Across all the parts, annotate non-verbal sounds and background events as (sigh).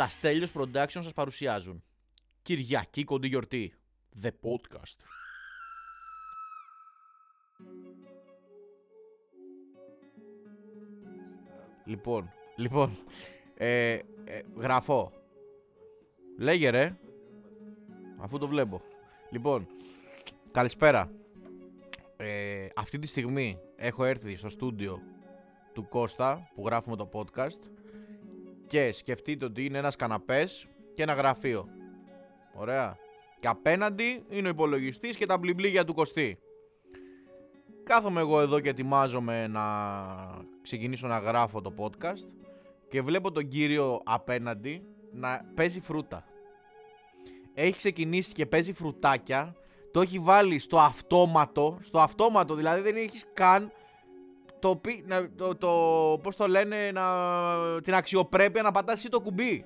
Τα Στέλιος Production σας παρουσιάζουν. Κυριακή κοντή γιορτή. The Podcast. Λοιπόν, λοιπόν ε, ε, Γραφώ Λέγε ρε. Αφού το βλέπω. Λοιπόν Καλησπέρα. Ε, Αυτή τη στιγμή έχω έρθει στο στούντιο του Κώστα που γράφουμε το podcast και σκεφτείτε ότι είναι ένας καναπές και ένα γραφείο. Ωραία. Και απέναντι είναι ο υπολογιστής και τα μπλιμπλίγια του Κωστή. Κάθομαι εγώ εδώ και ετοιμάζομαι να ξεκινήσω να γράφω το podcast και βλέπω τον κύριο απέναντι να παίζει φρούτα. Έχει ξεκινήσει και παίζει φρουτάκια, το έχει βάλει στο αυτόματο, στο αυτόματο δηλαδή δεν έχεις καν το, το, το, πώς το λένε, να, την αξιοπρέπεια να πατάς το κουμπί.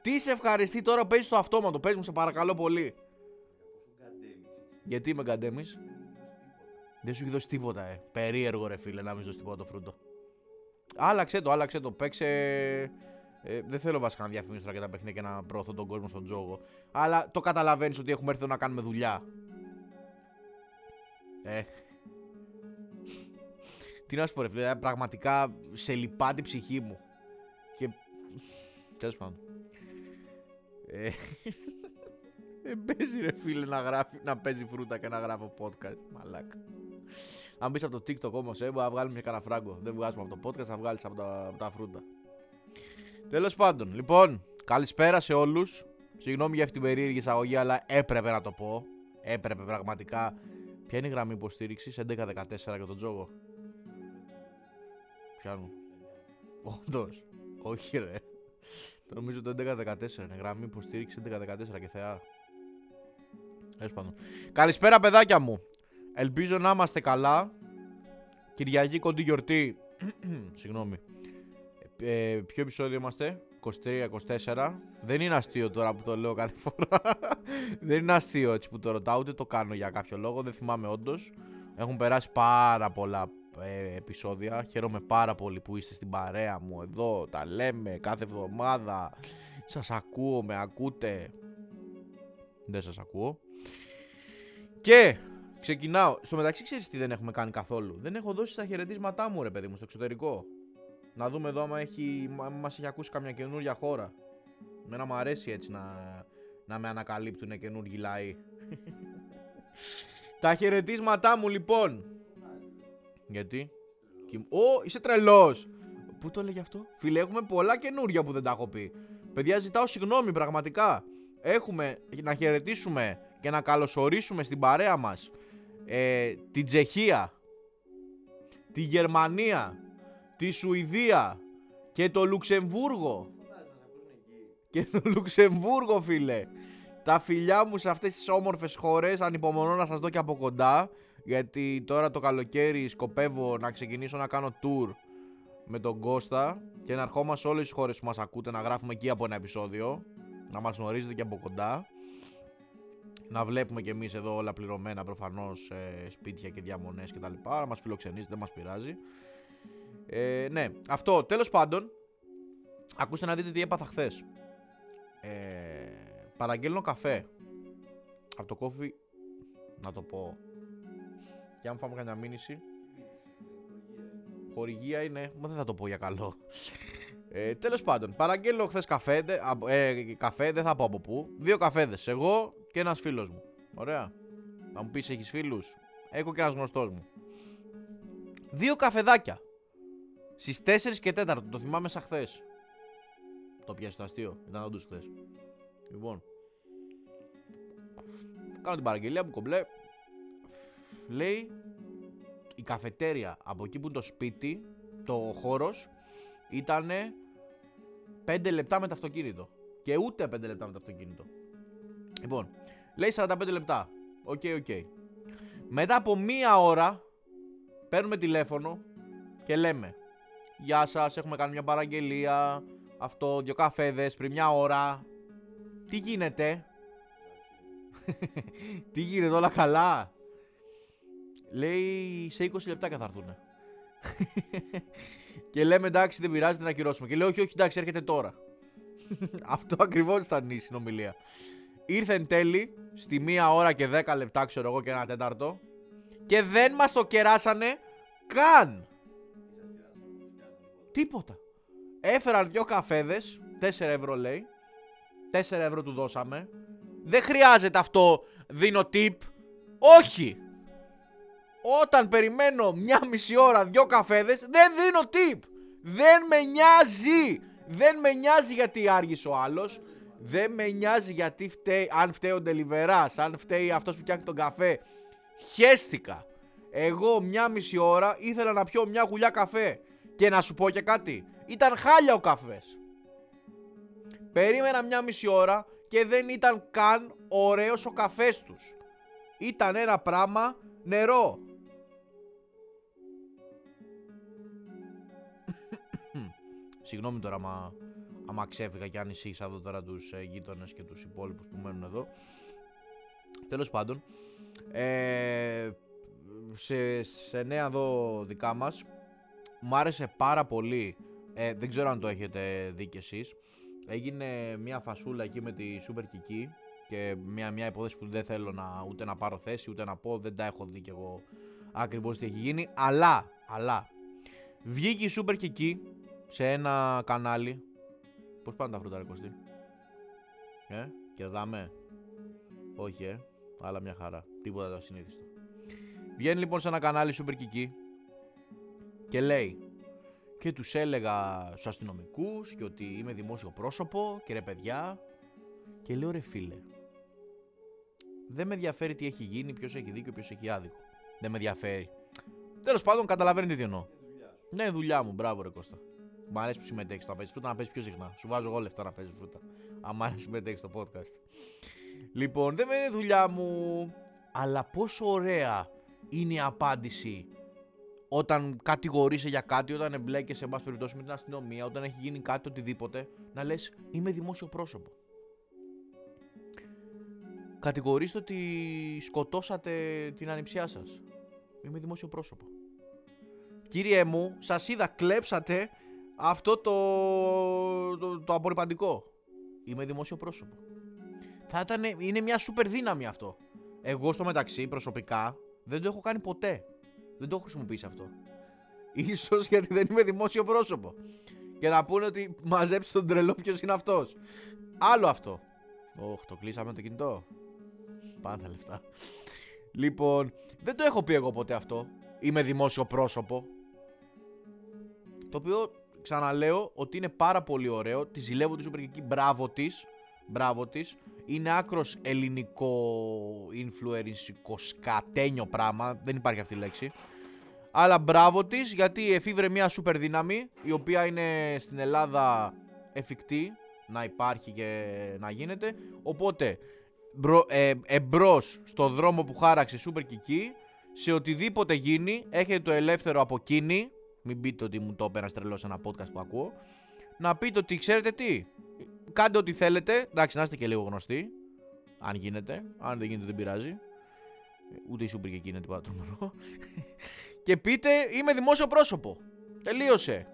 Τι σε ευχαριστεί τώρα που παίζεις το αυτόματο, πες μου σε παρακαλώ πολύ. Γιατί είμαι γκαντέμις. Δεν σου έχει δώσει τίποτα, ε. Περίεργο ρε φίλε να μην δώσει τίποτα το φρούτο. Άλλαξε το, άλλαξε το. Παίξε. Ε, δεν θέλω βασικά να διαφημίσω τώρα και τα παιχνίδια και να προωθώ τον κόσμο στον τζόγο. Αλλά το καταλαβαίνεις ότι έχουμε έρθει να κάνουμε δουλειά. Ε, τι να σου πω, ρε φίλε, πραγματικά σε λυπά την ψυχή μου. Και. Τέλος πάντων. Ε, (laughs) δεν παίζει ρε φίλε να, γράφει, να παίζει φρούτα και να γράφω podcast. Μαλάκα. Αν μπεις από το TikTok όμως, ε, να βγάλουμε μια κανένα φράγκο. Δεν βγάζουμε από το podcast, θα βγάλεις από τα, από τα φρούτα. Τέλος πάντων, λοιπόν, καλησπέρα σε όλους. Συγγνώμη για αυτή την περίεργη εισαγωγή, αλλά έπρεπε να το πω. Έπρεπε πραγματικά. Ποια είναι η γραμμή υποστήριξης; 11-14 για τον τζόγο. Πιάνω. Όντως. Όχι, ρε. Νομίζω το 11-14 είναι γραμμή υποστήριξη 11-14 και θεά. Έσπανο. Καλησπέρα, παιδάκια μου. Ελπίζω να είμαστε καλά. Κυριακή κοντή γιορτή. (clears throat) Συγγνώμη. Ε, ποιο επεισόδιο είμαστε, 23-24. Δεν είναι αστείο τώρα που το λέω κάθε φορά. (laughs) Δεν είναι αστείο έτσι που το ρωτάω, ούτε το κάνω για κάποιο λόγο. Δεν θυμάμαι όντως. Έχουν περάσει πάρα πολλά ε, επεισόδια. Χαίρομαι πάρα πολύ που είστε στην παρέα μου εδώ. Τα λέμε κάθε εβδομάδα. Σας ακούω, με ακούτε. Δεν σας ακούω. Και ξεκινάω. Στο μεταξύ ξέρεις τι δεν έχουμε κάνει καθόλου; Δεν έχω δώσει τα χαιρετίσματά μου ρε παιδί μου στο εξωτερικό. Να δούμε εδώ άμα, έχει, μας έχει ακούσει καμιά καινούργια χώρα. Μένα μου αρέσει έτσι να, να με ανακαλύπτουν καινούργιοι λαοί. (laughs) τα χαιρετίσματά μου λοιπόν. Γιατί; Ω, είσαι τρελός! Πού το έλεγε αυτό, Φίλε, έχουμε πολλά καινούρια που δεν τα έχω πει. Παιδιά, ζητάω συγγνώμη πραγματικά. Έχουμε να χαιρετήσουμε και να καλωσορίσουμε στην παρέα μας ε, την Τσεχία, τη Γερμανία, τη Σουηδία και το Λουξεμβούργο. Και το Λουξεμβούργο, φίλε. Τα φιλιά μου σε αυτές τις όμορφες χώρες ανυπομονώ να σας δω και από κοντά γιατί τώρα το καλοκαίρι σκοπεύω να ξεκινήσω να κάνω tour με τον Κώστα και να ερχόμαστε σε όλες τις χώρες που μας ακούτε να γράφουμε εκεί από ένα επεισόδιο να μας γνωρίζετε και από κοντά να βλέπουμε και εμείς εδώ όλα πληρωμένα προφανώς ε, σπίτια και διαμονές και τα λοιπά να μας φιλοξενήσετε, δεν μας πειράζει. Ε, ναι, αυτό. Τέλος πάντων ακούστε να δείτε τι έπαθα χθες. Ε, παραγγέλνω καφέ. Από το κόφι να το πω και αν φάμε καμιά μήνυση. Χορηγία είναι. Μα δεν θα το πω για καλό. Ε, Τέλος πάντων, παραγγέλνω χθες καφέ, ε, καφέ, δεν θα πω από πού. Δύο καφέδες. Εγώ και ένας φίλος μου. Ωραία. Θα μου πεις, έχεις φίλους; Έχω και ένας γνωστός μου. Δύο καφεδάκια. Στις 4 και 4. Το θυμάμαι σαν χθες. Το πιάσεις το αστείο. Ήταν όντως χθες. Λοιπόν. Κάνω την παραγγελία μου κομπλέ λέει η καφετέρια από εκεί που το σπίτι, το χώρος, ήταν 5 λεπτά με το αυτοκίνητο. Και ούτε 5 λεπτά με το αυτοκίνητο. Λοιπόν, λέει 45 λεπτά. OK, okay, OK. Okay. Μετά από μία ώρα παίρνουμε τηλέφωνο και λέμε Γεια σας, έχουμε κάνει μια παραγγελία, αυτό, δύο καφέδες πριν μια ώρα. Τι γίνεται; (laughs) Τι γίνεται όλα καλά; Λέει σε 20 λεπτά θα έρθουν. (laughs) και λέμε εντάξει δεν πειράζει να ακυρώσουμε. Και λέει όχι όχι εντάξει έρχεται τώρα. (laughs) Αυτό ακριβώς ήταν η συνομιλία. Ήρθε εν τέλει στη μία ώρα και δέκα λεπτά, ξέρω εγώ, και ένα τέταρτο. Και δεν μας το κεράσανε καν. Τίποτα. Έφεραν δυο καφέδες, 4 ευρώ λέει. 4 ευρώ του δώσαμε. Δεν χρειάζεται αυτό, δίνω tip. Όχι. Όταν περιμένω μια μισή ώρα δυο καφέδες, δεν δίνω tip. Δεν με νοιάζει. Δεν με νοιάζει γιατί άργησε ο άλλος. Δεν με νοιάζει γιατί φταίει, αν φταίει ο Ντελιβεράς, αν φταίει αυτός που φτιάχνει τον καφέ. Χέστηκα. Εγώ μια μισή ώρα ήθελα να πιω μια γουλιά καφέ. Και να σου πω και κάτι. Ήταν χάλια ο καφές. Περίμενα μια μισή ώρα και δεν ήταν καν ωραίος ο καφές τους. Ήταν ένα πράγμα νερό. Συγγνώμη τώρα μα, άμα ξέφυγα και ανησύχησα εδώ τώρα τους ε, γείτονες και τους υπόλοιπους που μένουν εδώ. Τέλος πάντων, ε, σε, σε νέα εδώ δικά μας, μου άρεσε πάρα πολύ, ε, δεν ξέρω αν το έχετε δει κι εσείς, έγινε μια φασούλα εκεί με τη Super Kiki και μια, μια υπόθεση που δεν θέλω να, ούτε να πάρω θέση ούτε να πω, δεν τα έχω δει κι εγώ ακριβώς τι έχει γίνει, αλλά, αλλά, βγήκε η Super Kiki σε ένα κανάλι, πώς πάνε τα φρούτα ρε Κωστή, ε, και δάμε, όχι ε, αλλά μια χαρά, τίποτα το ασυνήθιστο. Βγαίνει λοιπόν σε ένα κανάλι Super Kiki και λέει και τους έλεγα στους αστυνομικούς και ότι είμαι δημόσιο πρόσωπο και ρε παιδιά και λέω ρε φίλε δεν με ενδιαφέρει τι έχει γίνει, ποιος έχει δίκιο, ποιος έχει άδικο. Δεν με ενδιαφέρει. Τέλος πάντων καταλαβαίνετε τι εννοώ. Ναι, δουλειά μου, μπράβο ρε Κώστα. Μ' αρέσει που συμμετέχεις να παίζεις φρούτα, να παίζεις πιο συχνά. Σου βάζω εγώ λεφτά να παίζεις φρούτα. Αν μ' αρέσει συμμετέχεις στο podcast. Λοιπόν, δεν είναι δουλειά μου, αλλά πόσο ωραία είναι η απάντηση όταν κατηγορείσαι για κάτι, όταν εμπλέκεσαι, σε πάση περιπτώσει, με την αστυνομία, όταν έχει γίνει κάτι οτιδήποτε, να λες είμαι δημόσιο πρόσωπο. Κατηγορήστε ότι σκοτώσατε την ανιψιά σας. Είμαι δημόσιο πρόσωπο. Κύριε μου, σας είδα κλέψατε αυτό το, το, το απορριπαντικό. Είμαι δημόσιο πρόσωπο. Θα ήταν, είναι μια σούπερ δύναμη αυτό. Εγώ στο μεταξύ προσωπικά δεν το έχω κάνει ποτέ. Δεν το έχω χρησιμοποιήσει αυτό. Ίσως γιατί δεν είμαι δημόσιο πρόσωπο. Και να πούνε ότι μαζέψει τον τρελό ποιος είναι αυτός. Άλλο αυτό. Όχ, το κλείσαμε το κινητό. Πάντα λεφτά. Λοιπόν, δεν το έχω πει εγώ ποτέ αυτό. Είμαι δημόσιο πρόσωπο. Το οποίο ξαναλέω ότι είναι πάρα πολύ ωραίο. Τη ζηλεύω τη Σούπερ Μπράβο της. Μπράβο της. Είναι άκρος ελληνικό influencer σκατένιο πράγμα. Δεν υπάρχει αυτή η λέξη. Αλλά μπράβο της γιατί εφήβρε μια σούπερ δύναμη η οποία είναι στην Ελλάδα εφικτή να υπάρχει και να γίνεται. Οπότε ε, εμπρός στο δρόμο που χάραξε Super Kiki σε οτιδήποτε γίνει έχετε το ελεύθερο από εκείνη μην πείτε ότι μου το έπαιρνα τρελός σε ένα podcast που ακούω. Να πείτε ότι ξέρετε τι κάντε ό,τι θέλετε. Εντάξει να είστε και λίγο γνωστοί αν γίνεται. Αν δεν γίνεται δεν πειράζει. Ούτε η Super Kiki είναι τίποτα τρομερό. Και πείτε είμαι δημόσιο πρόσωπο τελείωσε.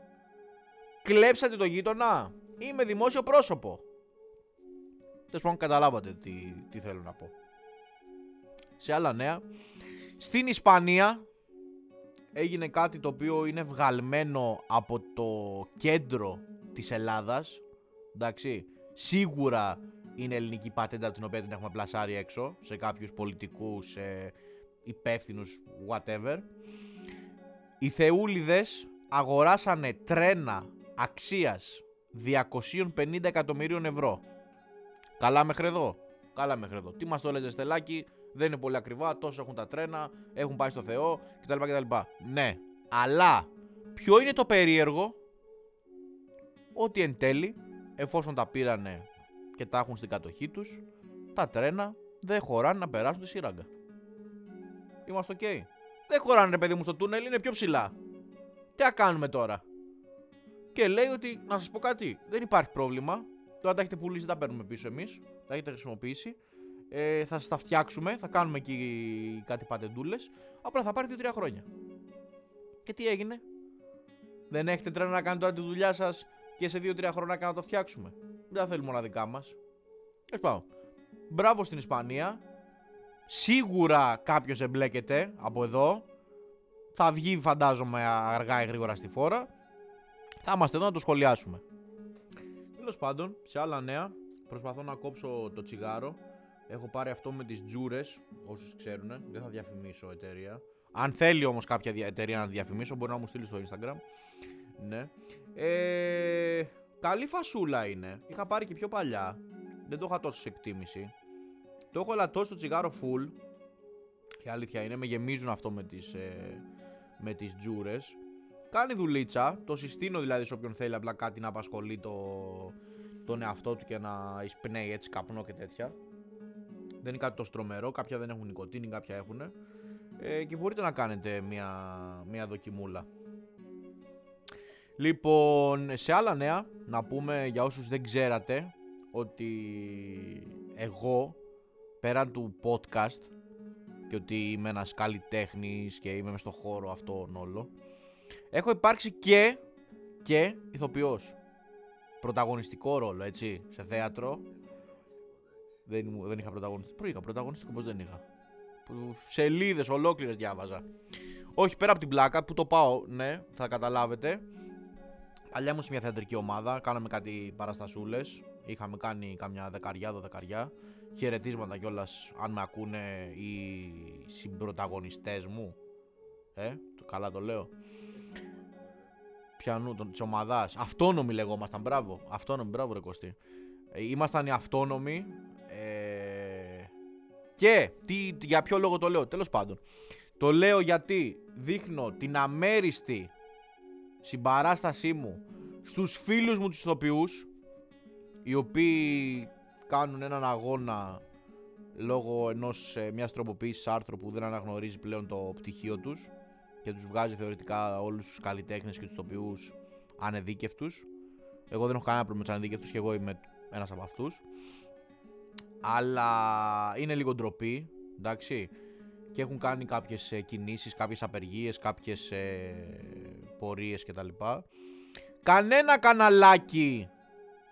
Κλέψατε το γείτονα. Είμαι δημόσιο πρόσωπο Τέλος πάντων, καταλάβατε τι, τι θέλω να πω. Σε άλλα νέα, στην Ισπανία έγινε κάτι το οποίο είναι βγαλμένο από το κέντρο της Ελλάδας. Εντάξει, σίγουρα είναι ελληνική πατέντα την οποία την έχουμε πλασάρει έξω σε κάποιους πολιτικούς ε, υπεύθυνους whatever. Οι Θεούλιδες αγοράσανε τρένα αξίας 250 εκατομμυρίων ευρώ Καλά μέχρι εδώ. Καλά μέχρι εδώ. Τι μας το έλεγε Στελάκι, δεν είναι πολύ ακριβά, τόσο έχουν τα τρένα, έχουν πάει στο Θεό κτλ. κτλ. Ναι, αλλά ποιο είναι το περίεργο; Ότι εν τέλει, εφόσον τα πήρανε και τα έχουν στην κατοχή τους, τα τρένα δεν χωράνε να περάσουν τη σύραγγα. Είμαστε ok. Δεν χωράνε ρε παιδί μου στο τούνελ, είναι πιο ψηλά. Τι θα κάνουμε τώρα; Και λέει ότι, να σας πω κάτι, δεν υπάρχει πρόβλημα. Τώρα τα έχετε πουλήσει, δεν τα παίρνουμε πίσω εμείς. Τα έχετε χρησιμοποιήσει. Ε, θα σας τα φτιάξουμε, θα κάνουμε εκεί κάτι πατεντούλε. Απλά θα πάρει 2-3 χρόνια. Και τι έγινε, Δεν έχετε τρένα να κάνετε τώρα τη δουλειά σας και σε 2-3 χρόνια να το φτιάξουμε. Δεν θα θέλουμε όλα δικά μας. πάω. Μπράβο στην Ισπανία. Σίγουρα κάποιος εμπλέκεται από εδώ. Θα βγει, φαντάζομαι, αργά ή γρήγορα στη φόρα. Θα είμαστε εδώ να το σχολιάσουμε. Τέλος πάντων, σε άλλα νέα, προσπαθώ να κόψω το τσιγάρο. Έχω πάρει αυτό με τις τζούρες, όσους ξέρουν, δεν θα διαφημίσω εταιρεία. Αν θέλει όμως κάποια εταιρεία να διαφημίσω, μπορεί να μου στείλει στο Instagram. Ναι. Ε, καλή φασούλα είναι. Είχα πάρει και πιο παλιά. Δεν το είχα τόσο σε εκτίμηση. Το έχω λατώσει το τσιγάρο full. Η αλήθεια είναι, με γεμίζουν αυτό με τις, ε, με τις τζούρες. Κάνει δουλίτσα, το συστήνω δηλαδή σε όποιον θέλει απλά κάτι να απασχολεί το, τον εαυτό του και να εισπνέει έτσι καπνό και τέτοια. Δεν είναι κάτι τόσο τρομερό, κάποια δεν έχουν νοικοτήνη, κάποια έχουν. Ε, και μπορείτε να κάνετε μια, μια δοκιμούλα. Λοιπόν, σε άλλα νέα, να πούμε για όσους δεν ξέρατε ότι εγώ, πέραν του podcast και ότι είμαι ένας καλλιτέχνης και είμαι μες στο χώρο αυτόν όλο, έχω υπάρξει και, και ηθοποιός. Πρωταγωνιστικό ρόλο, έτσι, σε θέατρο. Δεν, δεν είχα πρωταγωνιστικό. Πού είχα πρωταγωνιστικό, πώς δεν είχα. Σελίδες ολόκληρες διάβαζα. Όχι, πέρα από την πλάκα που το πάω, ναι, θα καταλάβετε. Παλιά μου σε μια θεατρική ομάδα, κάναμε κάτι παραστασούλες. Είχαμε κάνει καμιά δεκαριά, δωδεκαριά. Χαιρετίσματα κιόλας, αν με ακούνε οι συμπροταγωνιστές μου. Ε, το καλά το λέω. Πιανού, της ομάδας. Αυτόνομοι λεγόμασταν, μπράβο. Αυτόνομοι, μπράβο, ρε Κωστή. Ε, ήμασταν οι αυτόνομοι. Ε, και τι, για ποιο λόγο το λέω, τέλος πάντων. Το λέω γιατί δείχνω την αμέριστη συμπαράστασή μου στους φίλους μου τους ηθοποιούς οι οποίοι κάνουν έναν αγώνα λόγω ενός ε, μιας τροποποίησης άρθρου που δεν αναγνωρίζει πλέον το πτυχίο τους και τους βγάζει θεωρητικά όλους τους καλλιτέχνες και τους ηθοποιούς ανεδίκευτους εγώ δεν έχω κανένα πρόβλημα με τους ανεδίκευτους και εγώ είμαι ένας από αυτούς αλλά είναι λίγο ντροπή εντάξει και έχουν κάνει κάποιες ε, κινήσεις, κάποιες απεργίες, κάποιες ε, πορείες κτλ. Κανένα καναλάκι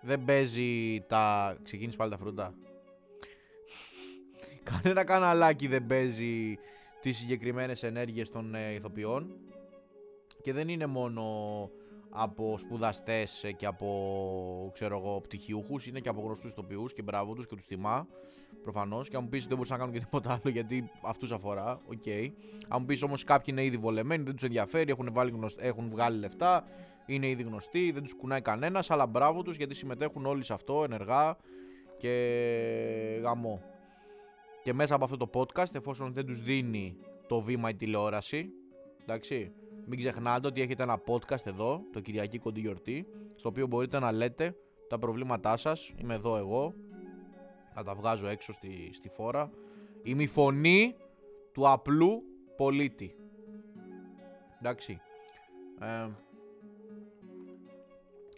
δεν παίζει τα... Ξεκίνησε πάλι τα φρούτα. (laughs) Κανένα καναλάκι δεν παίζει τις συγκεκριμένες ενέργειες των ε, ηθοποιών και δεν είναι μόνο από σπουδαστές και από ξέρω εγώ πτυχιούχους είναι και από γνωστούς ηθοποιούς και μπράβο τους και τους τιμά Προφανώς. Και αν μου πεις ότι δεν μπορούσαν να κάνουν και τίποτα άλλο γιατί αυτούς αφορά. OK. Okay. Αν μου πεις όμως κάποιοι είναι ήδη βολεμένοι, δεν τους ενδιαφέρει, έχουν, βάλει έχουν βγάλει λεφτά, είναι ήδη γνωστοί, δεν τους κουνάει κανένας. Αλλά μπράβο τους γιατί συμμετέχουν όλοι σε αυτό ενεργά και γαμώ. Και μέσα από αυτό το podcast, εφόσον δεν τους δίνει το βήμα η τηλεόραση, εντάξει, μην ξεχνάτε ότι έχετε ένα podcast εδώ, το Κυριακή Κοντή Γιορτή, στο οποίο μπορείτε να λέτε τα προβλήματά σας. Είμαι εδώ εγώ, να τα βγάζω έξω στη, στη φόρα. Είμαι η φωνή του απλού πολίτη. Εντάξει. Ε,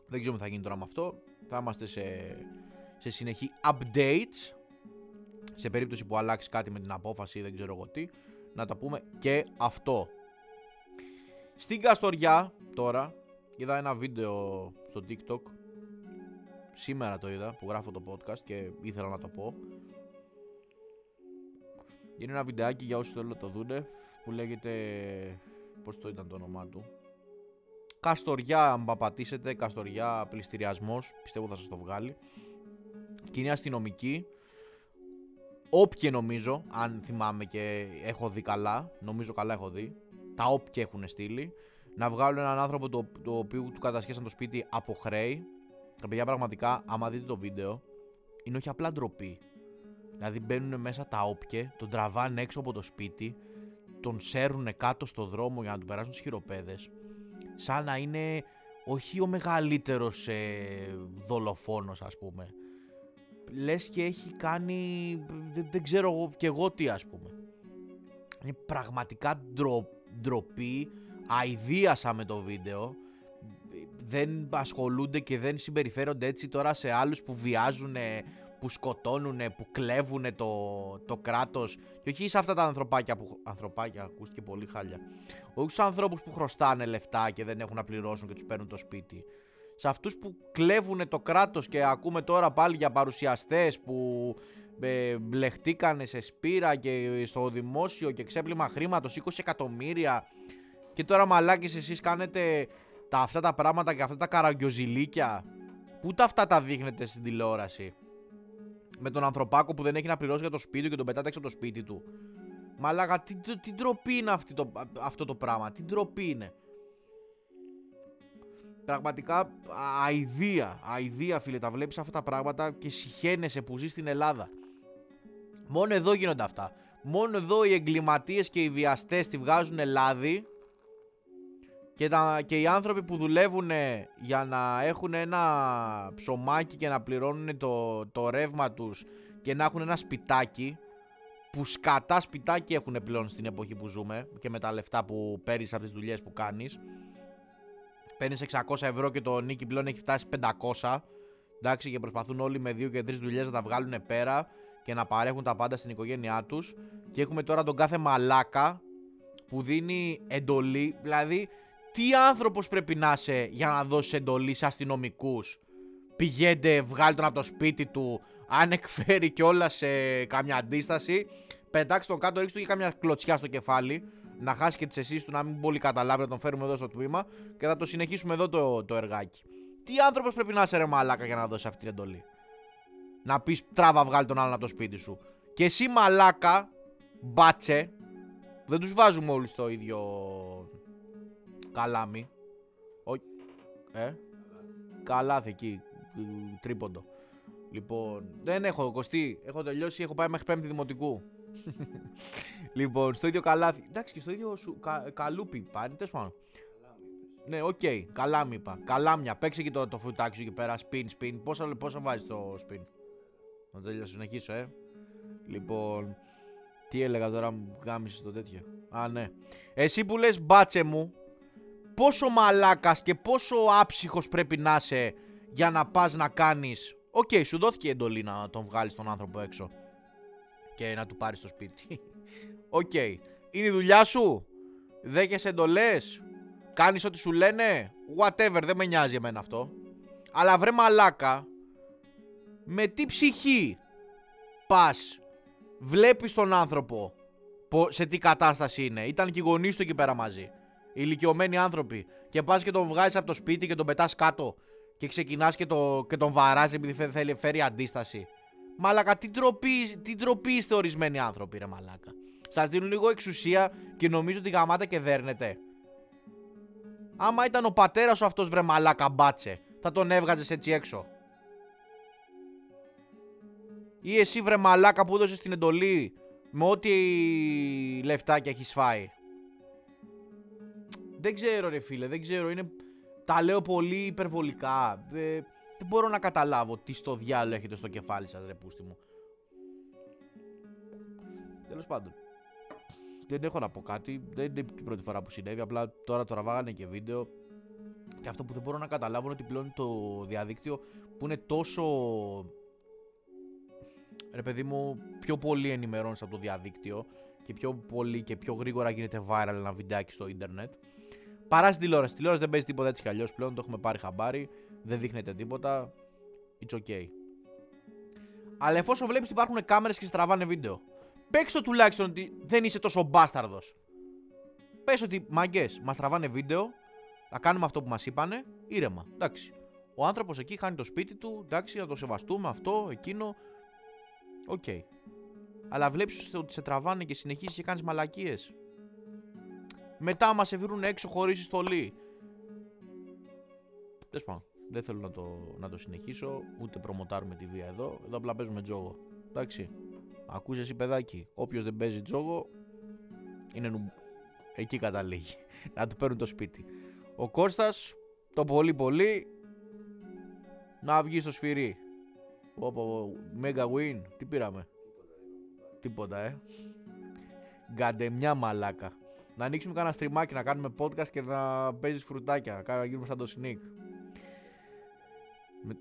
δεν ξέρω τι θα γίνει τώρα με αυτό. Θα είμαστε σε, σε συνεχή updates. Σε περίπτωση που αλλάξει κάτι με την απόφαση ή δεν ξέρω εγώ τι. Να τα πούμε και αυτό. Στην Καστοριά τώρα είδα ένα βίντεο στο TikTok Σήμερα το είδα που γράφω το podcast και ήθελα να το πω. Είναι ένα βιντεάκι για όσους θέλουν να το δούνε που λέγεται... Πώς το ήταν το όνομά του; Καστοριά, αν πατήσετε, Καστοριά πληστηριασμός, πιστεύω θα σας το βγάλει. Και είναι αστυνομική. Όποιοι νομίζω, αν θυμάμαι και έχω δει καλά, νομίζω καλά έχω δει, τα όποιοι έχουν στείλει, να βγάλουν έναν άνθρωπο το, το οποίο του κατασχέσαν το σπίτι από χρέη τα παιδιά πραγματικά, άμα δείτε το βίντεο, είναι όχι απλά ντροπή. Δηλαδή μπαίνουν μέσα τα όπια, τον τραβάνε έξω από το σπίτι, τον σέρουν κάτω στο δρόμο για να του περάσουν τις χειροπέδες. Σαν να είναι όχι ο μεγαλύτερος ε, δολοφόνος ας πούμε. Λες και έχει κάνει, δεν, δεν ξέρω κι εγώ τι ας πούμε. Είναι πραγματικά ντροπή, αηδίασα με το βίντεο δεν ασχολούνται και δεν συμπεριφέρονται έτσι τώρα σε άλλους που βιάζουν, που σκοτώνουν, που κλέβουν το, το κράτος και όχι σε αυτά τα ανθρωπάκια που... Ανθρωπάκια, ακούστηκε πολύ χάλια. Όχι στους ανθρώπους που χρωστάνε λεφτά και δεν έχουν να πληρώσουν και τους παίρνουν το σπίτι. σε αυτούς που κλέβουν το κράτος και ακούμε τώρα πάλι για παρουσιαστές που ε, μπλεχτήκανε σε σπήρα και στο δημόσιο και ξέπλυμα χρήματος 20 εκατομμύρια. Και τώρα μαλάκες εσείς κάνετε τα, αυτά τα πράγματα και αυτά τα καραγκιοζηλίκια. Πού τα αυτά τα δείχνετε στην τηλεόραση; Με τον ανθρωπάκο που δεν έχει να πληρώσει για το σπίτι και τον πετάτε έξω από το σπίτι του. Μαλάκα τι, τι ντροπή είναι αυτή το, αυτό το πράγμα; Τι ντροπή είναι; Πραγματικά αηδία, αηδία φίλε, τα βλέπεις αυτά τα πράγματα και συχαίνεσαι που ζεις στην Ελλάδα. Μόνο εδώ γίνονται αυτά. Μόνο εδώ οι εγκληματίες και οι βιαστές τη βγάζουν λάδι και, τα, και οι άνθρωποι που δουλεύουν για να έχουν ένα ψωμάκι και να πληρώνουν το, το ρεύμα τους και να έχουν ένα σπιτάκι που σκατά σπιτάκι έχουν πλέον στην εποχή που ζούμε και με τα λεφτά που παίρνεις από τις δουλειές που κάνεις παίρνεις 600 ευρώ και το νίκη πλέον έχει φτάσει 500. Εντάξει, και προσπαθούν όλοι με δύο και τρεις δουλειές να τα βγάλουν πέρα και να παρέχουν τα πάντα στην οικογένειά τους. Και έχουμε τώρα τον κάθε μαλάκα που δίνει εντολή. Δηλαδή, τι άνθρωπος πρέπει να είσαι για να δώσεις εντολή σε αστυνομικούς; Πηγαίνετε, βγάλτε τον από το σπίτι του. Αν εκφέρει κιόλας σε καμιά αντίσταση, πετάξτε τον κάτω, ρίξτε του και καμιά κλωτσιά στο κεφάλι να χάσει και τις αισθήσεις του, να μην πολύ καταλάβει, να τον φέρουμε εδώ στο τμήμα και θα το συνεχίσουμε εδώ το, το εργάκι. Τι άνθρωπος πρέπει να είσαι ρε μαλάκα για να δώσεις αυτή την εντολή; Να πεις τράβα, βγάλει τον άλλον από το σπίτι σου. Και εσύ μαλάκα, μπάτσε, δεν τους βάζουμε όλου στο ίδιο καλάμι. Όχι. Ε. Καλάθι εκεί. Τρίποντο. Λοιπόν, δεν έχω κοστί. Έχω τελειώσει. Έχω πάει μέχρι πέμπτη δημοτικού. (laughs) λοιπόν, στο ίδιο καλάθι. Εντάξει, και στο ίδιο σου, κα, καλούπι πάνε. Τέλος πάντων. Ναι, OK, okay, καλάμι είπα. Καλάμια, παίξε και το, το φρουτάκι σου εκεί πέρα. Spin, spin. Πόσα, πόσα βάζεις το spin; Να τελειώσω, συνεχίσω, ε. Λοιπόν, τι έλεγα τώρα, μου γάμισε το τέτοιο. Α, ναι. Εσύ που λες μπάτσε μου, πόσο μαλάκας και πόσο άψυχος πρέπει να είσαι για να πας να κάνεις... OK, okay, σου δόθηκε εντολή να τον βγάλεις τον άνθρωπο έξω και να του πάρεις το σπίτι. (laughs) OK. Okay. Είναι η δουλειά σου; Δέχεσαι εντολές; Κάνεις ό,τι σου λένε; Whatever, δεν με νοιάζει εμένα αυτό. Αλλά βρε μαλάκα. Με τι ψυχή πας, βλέπεις τον άνθρωπο σε τι κατάσταση είναι. Ήταν και οι γονείς του εκεί πέρα μαζί. Οι ηλικιωμένοι άνθρωποι. Και πας και τον βγάζεις από το σπίτι και τον πετάς κάτω. Και ξεκινάς και, το, και τον βαράζεις επειδή θέλει φέρει αντίσταση. Μαλάκα, τι ντροπή, τι ντροπή είστε ορισμένοι άνθρωποι, ρε μαλάκα. Σας δίνουν λίγο εξουσία και νομίζω ότι γαμάτε και δέρνετε. Άμα ήταν ο πατέρας σου αυτός βρε μαλάκα μπάτσε, θα τον έβγαζες έτσι έξω. Ή εσύ βρε μαλάκα που έδωσες την εντολή με ό,τι λεφτάκια έχεις φάει. Δεν ξέρω ρε φίλε, δεν ξέρω, είναι... Τα λέω πολύ υπερβολικά. Ε, δεν μπορώ να καταλάβω τι στο διάλογο έχετε στο κεφάλι σας ρε πούστη μου. Τέλος πάντων. Δεν έχω να πω κάτι, δεν είναι η πρώτη φορά που συνέβη, απλά τώρα το ραβάγανε και βίντεο. Και αυτό που δεν μπορώ να καταλάβω είναι ότι πλέον το διαδίκτυο που είναι τόσο ρε παιδί μου, πιο πολύ ενημερώνεις από το διαδίκτυο και πιο πολύ και πιο γρήγορα γίνεται viral ένα βιντεάκι στο ίντερνετ. Παρά στην τηλεόραση. τηλεόραση δεν παίζει τίποτα έτσι κι αλλιώς πλέον, το έχουμε πάρει χαμπάρι δεν δείχνεται τίποτα. It's okay. Αλλά εφόσον βλέπεις ότι υπάρχουν κάμερες και στραβάνε βίντεο, παίξω τουλάχιστον ότι δεν είσαι τόσο μπάσταρδος. Πες ότι μαγκές, μας τραβάνε βίντεο, θα κάνουμε αυτό που μας είπανε, ήρεμα. Εντάξει. Ο άνθρωπος εκεί χάνει το σπίτι του, εντάξει, να το σεβαστούμε αυτό, εκείνο. OK. Okay. Αλλά βλέπεις ότι σε τραβάνε και συνεχίζεις και κάνεις μαλακίες. Μετά να σε βρουν έξω χωρίς στολή. Τέλος πάντων. Δεν θέλω να το, να το συνεχίσω, ούτε προμοτάρουμε τη βία εδώ. Εδώ απλά παίζουμε τζόγο. Εντάξει. Ακούς εσύ παιδάκι. Όποιος δεν παίζει τζόγο, είναι νου... εκεί καταλήγει. (laughs) να του παίρνουν το σπίτι. Ο Κώστας, το πολύ πολύ, να βγει στο σφυρί. Όπο, mega win. Τι πήραμε; Τίποτα, ε. Γκαντεμιά μαλάκα. Να ανοίξουμε κανένα στριμάκι, να κάνουμε podcast και να παίζεις φρουτάκια. Να γίνουμε σαν το sneak.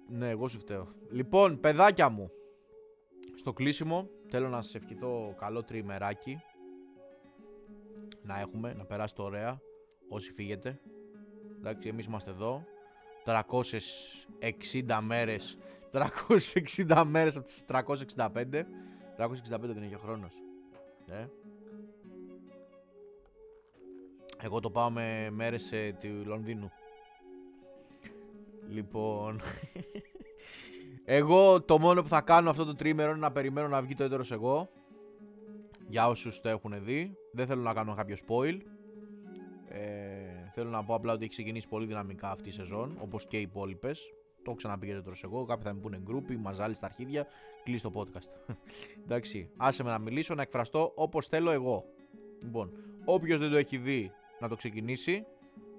Ναι, εγώ σου φταίω. Λοιπόν, παιδάκια μου. Στο κλείσιμο θέλω να σας ευχηθώ καλό τριημεράκι. Να έχουμε, να περάσετε ωραία όσοι φύγετε. Εντάξει, εμείς είμαστε εδώ. 360 μέρες 360 μέρες από τις 365 365 δεν έχει ο χρόνος. Ε; Εγώ το πάω με μέρες ε, του Λονδίνου. Λοιπόν (laughs) Εγώ το μόνο που θα κάνω αυτό το τριήμερο είναι να περιμένω να βγει το Έτερος Εγώ. Για όσους το έχουν δει. Δεν θέλω να κάνω κάποιο spoil. Ε, Θέλω να πω απλά ότι έχει ξεκινήσει πολύ δυναμικά αυτή η σεζόν Όπως και οι υπόλοιπες. Το έχω ξαναπεί και το εγώ. Κάποιοι θα μου πούνε γκρούπι, μαζάλι στα αρχίδια. Κλείσε το podcast. (laughs) Εντάξει. Άσε με να μιλήσω, να εκφραστώ όπως θέλω εγώ. Λοιπόν, όποιος δεν το έχει δει, να το ξεκινήσει.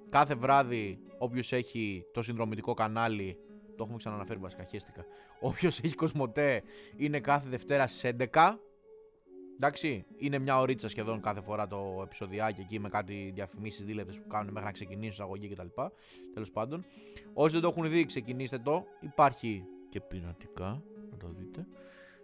Κάθε βράδυ, όποιος έχει το συνδρομητικό κανάλι, το έχουμε ξαναναφέρει βασικά, χαίστηκα. Όποιος έχει κοσμοτέ, είναι κάθε Δευτέρα στις 11. Εντάξει, είναι μια ωρίτσα σχεδόν κάθε φορά το επεισοδιάκι εκεί με κάτι διαφημίσεις δίλεπτες που κάνουν μέχρι να ξεκινήσουν αγωγή κτλ. Τέλος πάντων, όσοι δεν το έχουν δει, ξεκινήστε το. Υπάρχει και πειρατικά, να το δείτε.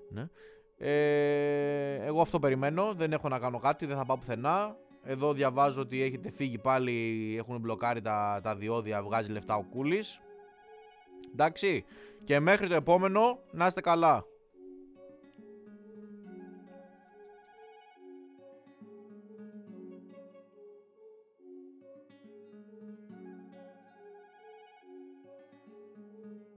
Ναι. Ε, εγώ αυτό περιμένω. Δεν έχω να κάνω κάτι, δεν θα πάω πουθενά. Εδώ διαβάζω ότι έχετε φύγει πάλι, έχουν μπλοκάρει τα, τα διόδια, βγάζει λεφτά ο Κούλης. Εντάξει. Και μέχρι το επόμενο, να είστε καλά.